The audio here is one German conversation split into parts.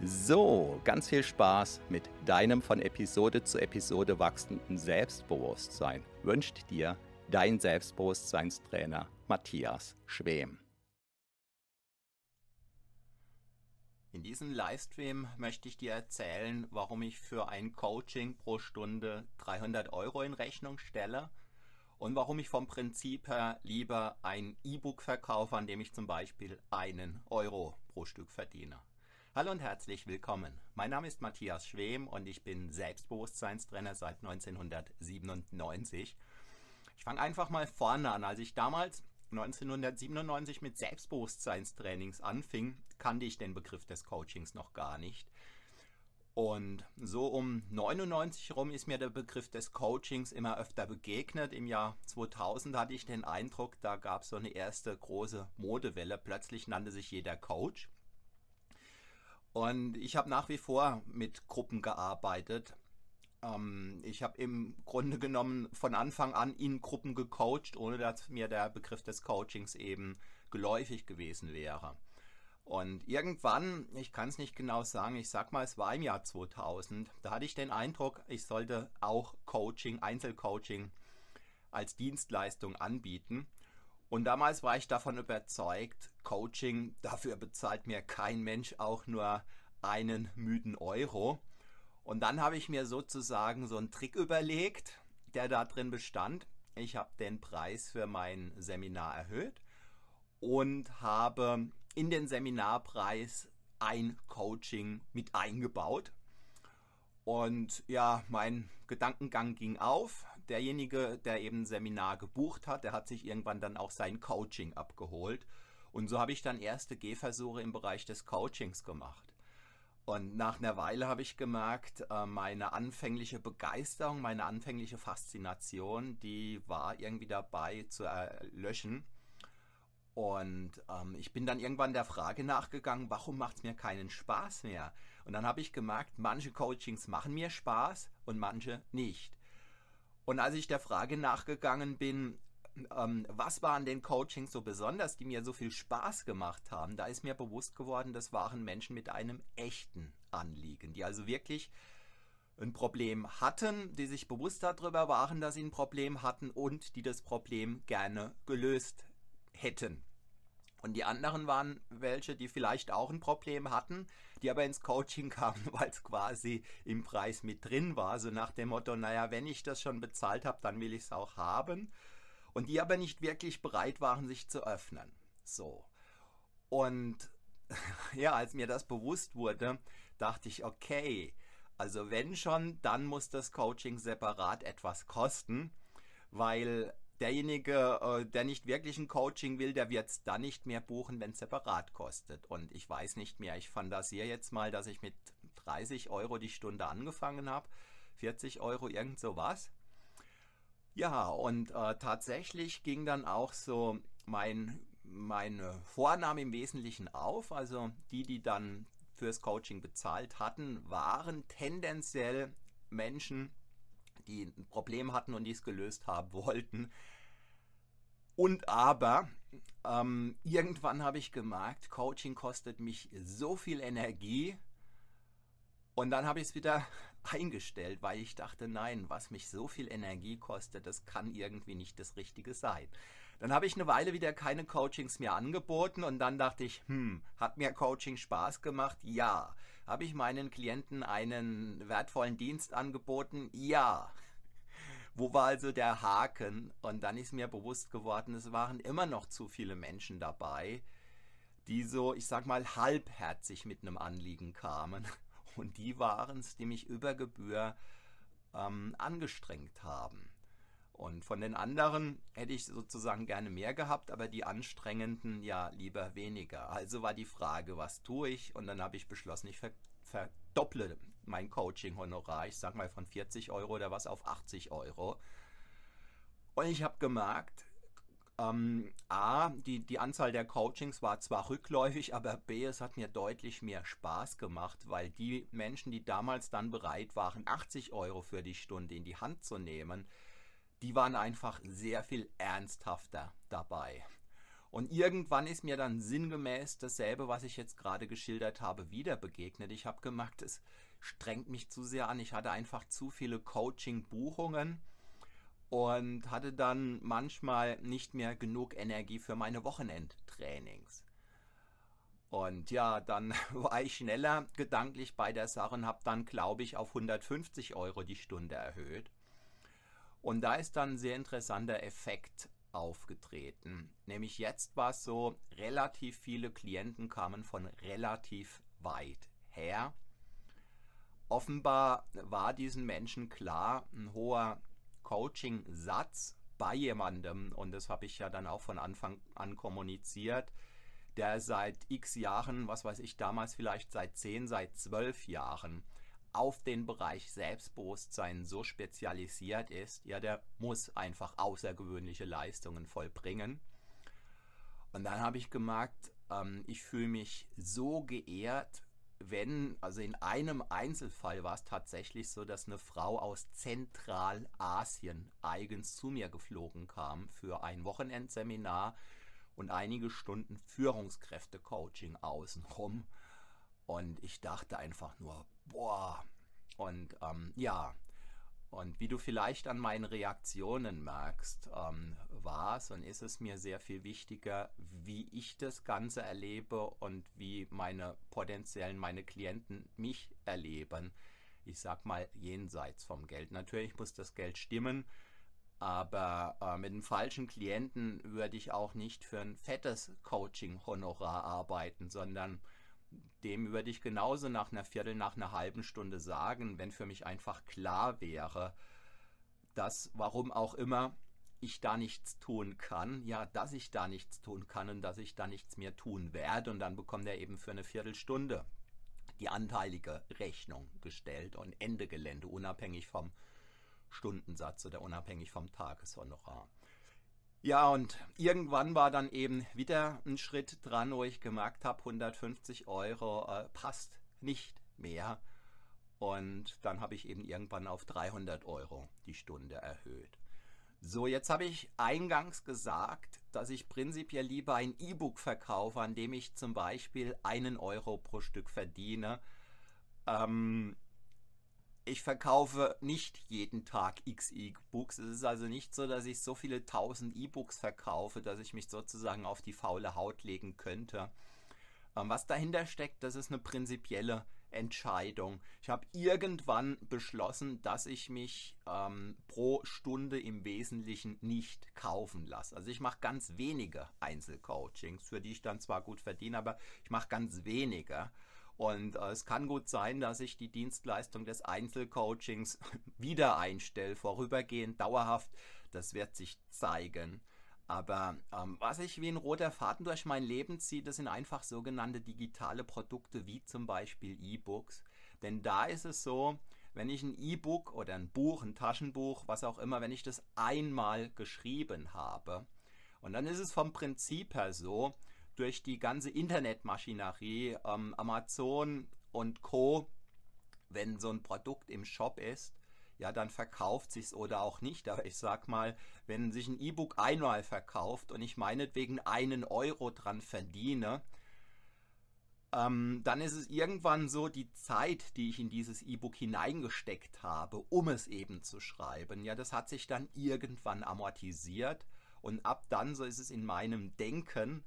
So, ganz viel Spaß mit deinem von Episode zu Episode wachsenden Selbstbewusstsein wünscht dir dein Selbstbewusstseinstrainer Matthias Schwem. In diesem Livestream möchte ich dir erzählen, warum ich für ein Coaching pro Stunde 300 Euro in Rechnung stelle und warum ich vom Prinzip her lieber ein E-Book verkaufe, an dem ich zum Beispiel einen Euro pro Stück verdiene. Hallo und herzlich willkommen. Mein Name ist Matthias Schwem und ich bin Selbstbewusstseinstrainer seit 1997. Ich fange einfach mal vorne an. Als ich damals 1997 mit Selbstbewusstseinstrainings anfing, kannte ich den Begriff des Coachings noch gar nicht. Und so um 99 rum ist mir der Begriff des Coachings immer öfter begegnet. Im Jahr 2000 hatte ich den Eindruck, da gab es so eine erste große Modewelle. Plötzlich nannte sich jeder Coach. Und ich habe nach wie vor mit Gruppen gearbeitet. Ähm, ich habe im Grunde genommen von Anfang an in Gruppen gecoacht, ohne dass mir der Begriff des Coachings eben geläufig gewesen wäre. Und irgendwann, ich kann es nicht genau sagen, ich sag mal, es war im Jahr 2000, da hatte ich den Eindruck, ich sollte auch Coaching, Einzelcoaching als Dienstleistung anbieten. Und damals war ich davon überzeugt, Coaching, dafür bezahlt mir kein Mensch auch nur einen müden Euro. Und dann habe ich mir sozusagen so einen Trick überlegt, der da drin bestand. Ich habe den Preis für mein Seminar erhöht und habe in den Seminarpreis ein Coaching mit eingebaut. Und ja, mein Gedankengang ging auf derjenige, der eben ein Seminar gebucht hat, der hat sich irgendwann dann auch sein Coaching abgeholt. Und so habe ich dann erste Gehversuche im Bereich des Coachings gemacht. Und nach einer Weile habe ich gemerkt, äh, meine anfängliche Begeisterung, meine anfängliche Faszination, die war irgendwie dabei zu erlöschen. Und ähm, ich bin dann irgendwann der Frage nachgegangen, warum macht es mir keinen Spaß mehr? Und dann habe ich gemerkt, manche Coachings machen mir Spaß und manche nicht. Und als ich der Frage nachgegangen bin, ähm, was waren den Coachings so besonders, die mir so viel Spaß gemacht haben, da ist mir bewusst geworden, das waren Menschen mit einem echten Anliegen, die also wirklich ein Problem hatten, die sich bewusst darüber waren, dass sie ein Problem hatten und die das Problem gerne gelöst hätten. Und die anderen waren welche, die vielleicht auch ein Problem hatten, die aber ins Coaching kamen, weil es quasi im Preis mit drin war. So nach dem Motto, naja, wenn ich das schon bezahlt habe, dann will ich es auch haben. Und die aber nicht wirklich bereit waren, sich zu öffnen. So. Und ja, als mir das bewusst wurde, dachte ich, okay, also wenn schon, dann muss das Coaching separat etwas kosten, weil derjenige, äh, der nicht wirklich ein Coaching will, der wird es dann nicht mehr buchen, wenn es separat kostet. Und ich weiß nicht mehr, ich fantasiere jetzt mal, dass ich mit 30 Euro die Stunde angefangen habe, 40 Euro, irgend sowas. Ja, und äh, tatsächlich ging dann auch so mein, meine Vorname im Wesentlichen auf. Also die, die dann fürs Coaching bezahlt hatten, waren tendenziell Menschen, die ein Problem hatten und die es gelöst haben wollten. Und aber, ähm, irgendwann habe ich gemerkt, Coaching kostet mich so viel Energie. Und dann habe ich es wieder eingestellt, weil ich dachte, nein, was mich so viel Energie kostet, das kann irgendwie nicht das Richtige sein. Dann habe ich eine Weile wieder keine Coachings mehr angeboten und dann dachte ich, hm, hat mir Coaching Spaß gemacht? Ja. Habe ich meinen Klienten einen wertvollen Dienst angeboten? Ja. Wo war also der Haken? Und dann ist mir bewusst geworden, es waren immer noch zu viele Menschen dabei, die so, ich sag mal, halbherzig mit einem Anliegen kamen. Und die waren es, die mich über Gebühr ähm, angestrengt haben. Und von den anderen hätte ich sozusagen gerne mehr gehabt, aber die anstrengenden ja lieber weniger. Also war die Frage, was tue ich? Und dann habe ich beschlossen, ich verdopple mein Coaching-Honorar. Ich sage mal von 40 Euro oder was auf 80 Euro. Und ich habe gemerkt, ähm, A, die, die Anzahl der Coachings war zwar rückläufig, aber B, es hat mir deutlich mehr Spaß gemacht, weil die Menschen, die damals dann bereit waren, 80 Euro für die Stunde in die Hand zu nehmen, die waren einfach sehr viel ernsthafter dabei. Und irgendwann ist mir dann sinngemäß dasselbe, was ich jetzt gerade geschildert habe, wieder begegnet. Ich habe gemerkt, es strengt mich zu sehr an. Ich hatte einfach zu viele Coaching-Buchungen und hatte dann manchmal nicht mehr genug Energie für meine Wochenendtrainings. Und ja, dann war ich schneller gedanklich bei der Sache und habe dann, glaube ich, auf 150 Euro die Stunde erhöht. Und da ist dann ein sehr interessanter Effekt aufgetreten. Nämlich jetzt war es so, relativ viele Klienten kamen von relativ weit her. Offenbar war diesen Menschen klar, ein hoher Coaching-Satz bei jemandem, und das habe ich ja dann auch von Anfang an kommuniziert, der seit x Jahren, was weiß ich, damals vielleicht seit 10, seit 12 Jahren auf den Bereich Selbstbewusstsein so spezialisiert ist, ja, der muss einfach außergewöhnliche Leistungen vollbringen. Und dann habe ich gemerkt, ähm, ich fühle mich so geehrt, wenn, also in einem Einzelfall war es tatsächlich so, dass eine Frau aus Zentralasien eigens zu mir geflogen kam für ein Wochenendseminar und einige Stunden Führungskräfte-Coaching außenrum. Und ich dachte einfach nur, boah. Und ähm, ja, und wie du vielleicht an meinen Reaktionen merkst, ähm, war es und ist es mir sehr viel wichtiger, wie ich das Ganze erlebe und wie meine potenziellen, meine Klienten mich erleben. Ich sag mal jenseits vom Geld. Natürlich muss das Geld stimmen, aber äh, mit einem falschen Klienten würde ich auch nicht für ein fettes Coaching-Honorar arbeiten, sondern dem würde ich genauso nach einer Viertel, nach einer halben Stunde sagen, wenn für mich einfach klar wäre, dass, warum auch immer, ich da nichts tun kann, ja, dass ich da nichts tun kann und dass ich da nichts mehr tun werde und dann bekommt er eben für eine Viertelstunde die anteilige Rechnung gestellt und Ende Gelände, unabhängig vom Stundensatz oder unabhängig vom Tageshonorar. Ja, und irgendwann war dann eben wieder ein Schritt dran, wo ich gemerkt habe, 150 Euro äh, passt nicht mehr. Und dann habe ich eben irgendwann auf 300 Euro die Stunde erhöht. So, jetzt habe ich eingangs gesagt, dass ich prinzipiell lieber ein E-Book verkaufe, an dem ich zum Beispiel einen Euro pro Stück verdiene. Ähm, ich verkaufe nicht jeden Tag x E-Books. Es ist also nicht so, dass ich so viele tausend E-Books verkaufe, dass ich mich sozusagen auf die faule Haut legen könnte. Ähm, was dahinter steckt, das ist eine prinzipielle Entscheidung. Ich habe irgendwann beschlossen, dass ich mich ähm, pro Stunde im Wesentlichen nicht kaufen lasse. Also ich mache ganz wenige Einzelcoachings, für die ich dann zwar gut verdiene, aber ich mache ganz wenige. Und äh, es kann gut sein, dass ich die Dienstleistung des Einzelcoachings wieder einstelle, vorübergehend, dauerhaft. Das wird sich zeigen. Aber ähm, was ich wie ein roter Faden durch mein Leben ziehe, das sind einfach sogenannte digitale Produkte wie zum Beispiel E-Books. Denn da ist es so, wenn ich ein E-Book oder ein Buch, ein Taschenbuch, was auch immer, wenn ich das einmal geschrieben habe, und dann ist es vom Prinzip her so, durch die ganze Internetmaschinerie, ähm, Amazon und Co., wenn so ein Produkt im Shop ist, ja, dann verkauft sich's oder auch nicht. Aber ich sag mal, wenn sich ein E-Book einmal verkauft und ich meinetwegen einen Euro dran verdiene, ähm, dann ist es irgendwann so, die Zeit, die ich in dieses E-Book hineingesteckt habe, um es eben zu schreiben, ja, das hat sich dann irgendwann amortisiert und ab dann, so ist es in meinem Denken,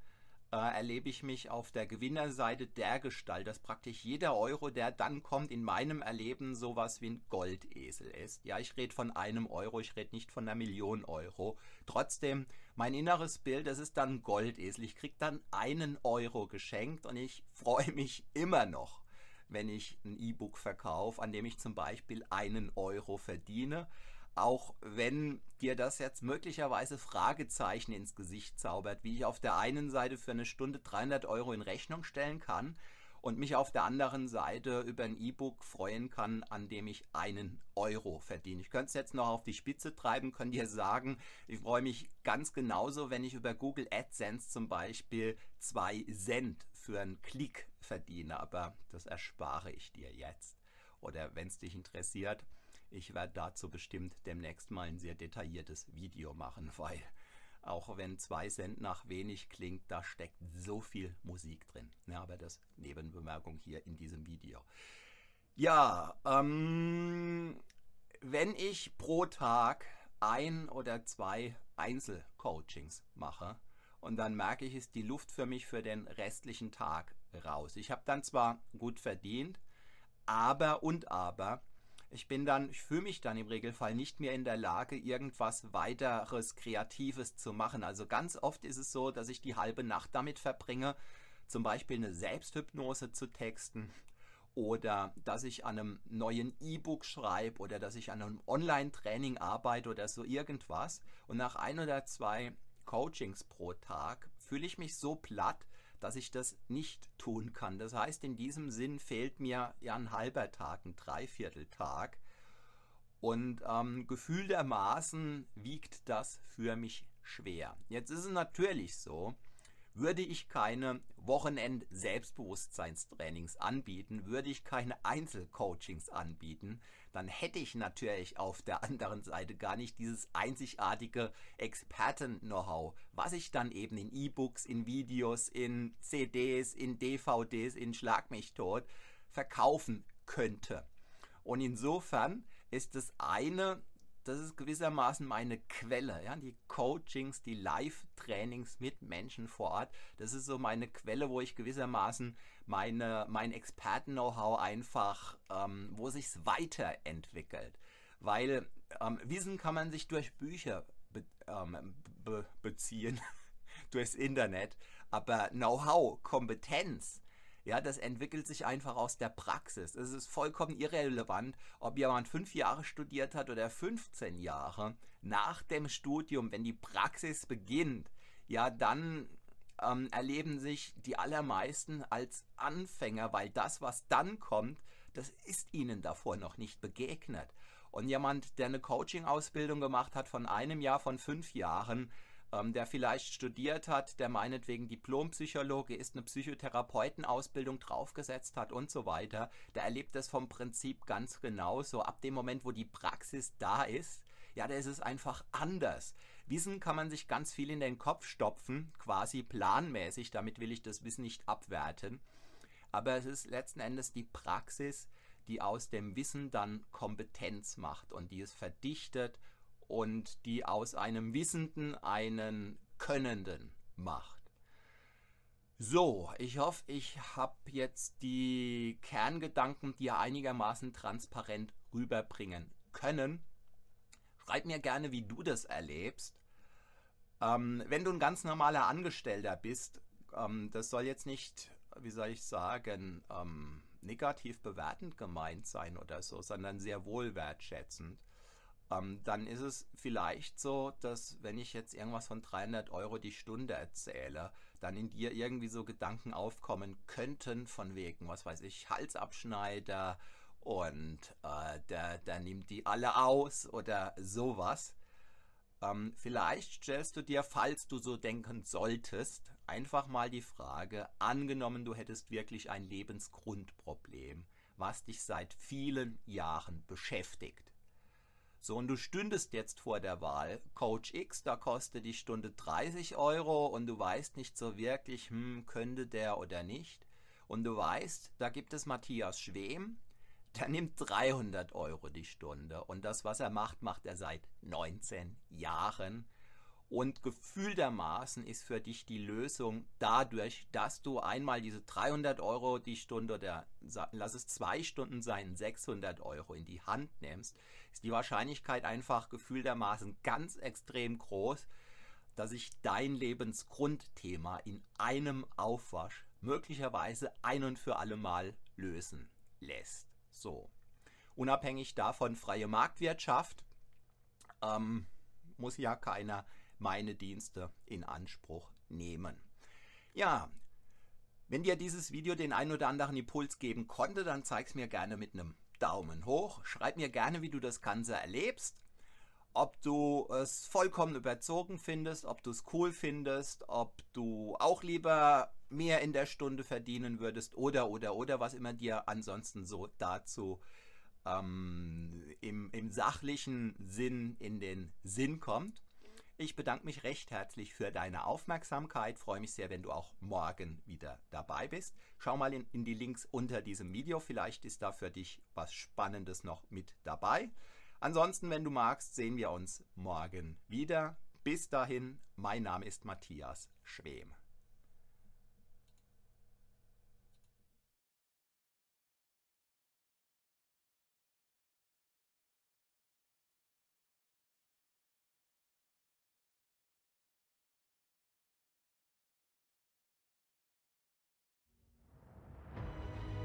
erlebe ich mich auf der Gewinnerseite der Gestalt, dass praktisch jeder Euro, der dann kommt, in meinem Erleben sowas wie ein Goldesel ist. Ja, ich rede von einem Euro, ich rede nicht von einer Million Euro. Trotzdem, mein inneres Bild, das ist dann ein Goldesel. Ich kriege dann einen Euro geschenkt und ich freue mich immer noch, wenn ich ein E-Book verkaufe, an dem ich zum Beispiel einen Euro verdiene auch wenn dir das jetzt möglicherweise Fragezeichen ins Gesicht zaubert, wie ich auf der einen Seite für eine Stunde 300 Euro in Rechnung stellen kann und mich auf der anderen Seite über ein E-Book freuen kann, an dem ich einen Euro verdiene. Ich könnte es jetzt noch auf die Spitze treiben, könnte dir sagen, ich freue mich ganz genauso, wenn ich über Google AdSense zum Beispiel zwei Cent für einen Klick verdiene, aber das erspare ich dir jetzt. Oder wenn es dich interessiert, ich werde dazu bestimmt demnächst mal ein sehr detailliertes Video machen, weil auch wenn zwei Cent nach wenig klingt, da steckt so viel Musik drin. Ja, aber das Nebenbemerkung hier in diesem Video. Ja, ähm, wenn ich pro Tag ein oder zwei Einzelcoachings mache und dann merke ich, ist die Luft für mich für den restlichen Tag raus. Ich habe dann zwar gut verdient, aber und aber ich bin dann, ich fühle mich dann im Regelfall nicht mehr in der Lage, irgendwas weiteres Kreatives zu machen. Also ganz oft ist es so, dass ich die halbe Nacht damit verbringe, zum Beispiel eine Selbsthypnose zu texten oder dass ich an einem neuen E-Book schreibe oder dass ich an einem Online-Training arbeite oder so irgendwas. Und nach ein oder zwei Coachings pro Tag fühle ich mich so platt, dass ich das nicht tun kann. Das heißt, in diesem Sinn fehlt mir ja ein halber Tag, ein Dreivierteltag. Und ähm, gefühltermaßen wiegt das für mich schwer. Jetzt ist es natürlich so, würde ich keine Wochenend-Selbstbewusstseinstrainings anbieten, würde ich keine Einzelcoachings anbieten, dann hätte ich natürlich auf der anderen Seite gar nicht dieses einzigartige Experten-Know-how, was ich dann eben in E-Books, in Videos, in CDs, in DVDs, in Schlag mich tot verkaufen könnte. Und insofern ist das eine das ist gewissermaßen meine Quelle. Ja? Die Coachings, die Live-Trainings mit Menschen vor Ort, das ist so meine Quelle, wo ich gewissermaßen meine, mein Experten-Know-how einfach, ähm, wo sich weiterentwickelt. Weil ähm, Wissen kann man sich durch Bücher be ähm, be beziehen, durchs Internet, aber Know-how, Kompetenz, ja, das entwickelt sich einfach aus der Praxis. Es ist vollkommen irrelevant, ob jemand fünf Jahre studiert hat oder 15 Jahre. Nach dem Studium, wenn die Praxis beginnt, ja, dann ähm, erleben sich die allermeisten als Anfänger, weil das, was dann kommt, das ist ihnen davor noch nicht begegnet. Und jemand, der eine Coaching-Ausbildung gemacht hat von einem Jahr, von fünf Jahren, ähm, der vielleicht studiert hat, der meinetwegen Diplompsychologe ist, eine Psychotherapeutenausbildung draufgesetzt hat und so weiter, der erlebt das vom Prinzip ganz genauso. Ab dem Moment, wo die Praxis da ist, ja, da ist es einfach anders. Wissen kann man sich ganz viel in den Kopf stopfen, quasi planmäßig, damit will ich das Wissen nicht abwerten. Aber es ist letzten Endes die Praxis, die aus dem Wissen dann Kompetenz macht und die es verdichtet und die aus einem Wissenden einen Könnenden macht. So, ich hoffe, ich habe jetzt die Kerngedanken dir einigermaßen transparent rüberbringen können. Schreib mir gerne, wie du das erlebst. Ähm, wenn du ein ganz normaler Angestellter bist, ähm, das soll jetzt nicht, wie soll ich sagen, ähm, negativ bewertend gemeint sein oder so, sondern sehr wohl wertschätzend ähm, dann ist es vielleicht so, dass wenn ich jetzt irgendwas von 300 Euro die Stunde erzähle, dann in dir irgendwie so Gedanken aufkommen könnten von wegen, was weiß ich, Halsabschneider und äh, der, der nimmt die alle aus oder sowas. Ähm, vielleicht stellst du dir, falls du so denken solltest, einfach mal die Frage, angenommen du hättest wirklich ein Lebensgrundproblem, was dich seit vielen Jahren beschäftigt so, und du stündest jetzt vor der Wahl. Coach X, da kostet die Stunde 30 Euro und du weißt nicht so wirklich, hm, könnte der oder nicht. und du weißt, da gibt es Matthias Schwem, der nimmt 300 Euro die Stunde und das, was er macht, macht er seit 19 Jahren. Und gefühltermaßen ist für dich die Lösung dadurch, dass du einmal diese 300 Euro die Stunde oder lass es zwei Stunden sein, 600 Euro in die Hand nimmst, ist die Wahrscheinlichkeit einfach gefühltermaßen ganz extrem groß, dass sich dein Lebensgrundthema in einem Aufwasch möglicherweise ein und für alle Mal lösen lässt. So. Unabhängig davon freie Marktwirtschaft ähm, muss ja keiner meine Dienste in Anspruch nehmen. Ja, wenn dir dieses Video den ein oder anderen Impuls geben konnte, dann zeig es mir gerne mit einem Daumen hoch. Schreib mir gerne, wie du das Ganze erlebst. Ob du es vollkommen überzogen findest, ob du es cool findest, ob du auch lieber mehr in der Stunde verdienen würdest oder, oder, oder, was immer dir ansonsten so dazu ähm, im, im sachlichen Sinn in den Sinn kommt. Ich bedanke mich recht herzlich für deine Aufmerksamkeit. Freue mich sehr, wenn du auch morgen wieder dabei bist. Schau mal in, in die Links unter diesem Video. Vielleicht ist da für dich was Spannendes noch mit dabei. Ansonsten, wenn du magst, sehen wir uns morgen wieder. Bis dahin, mein Name ist Matthias Schwem.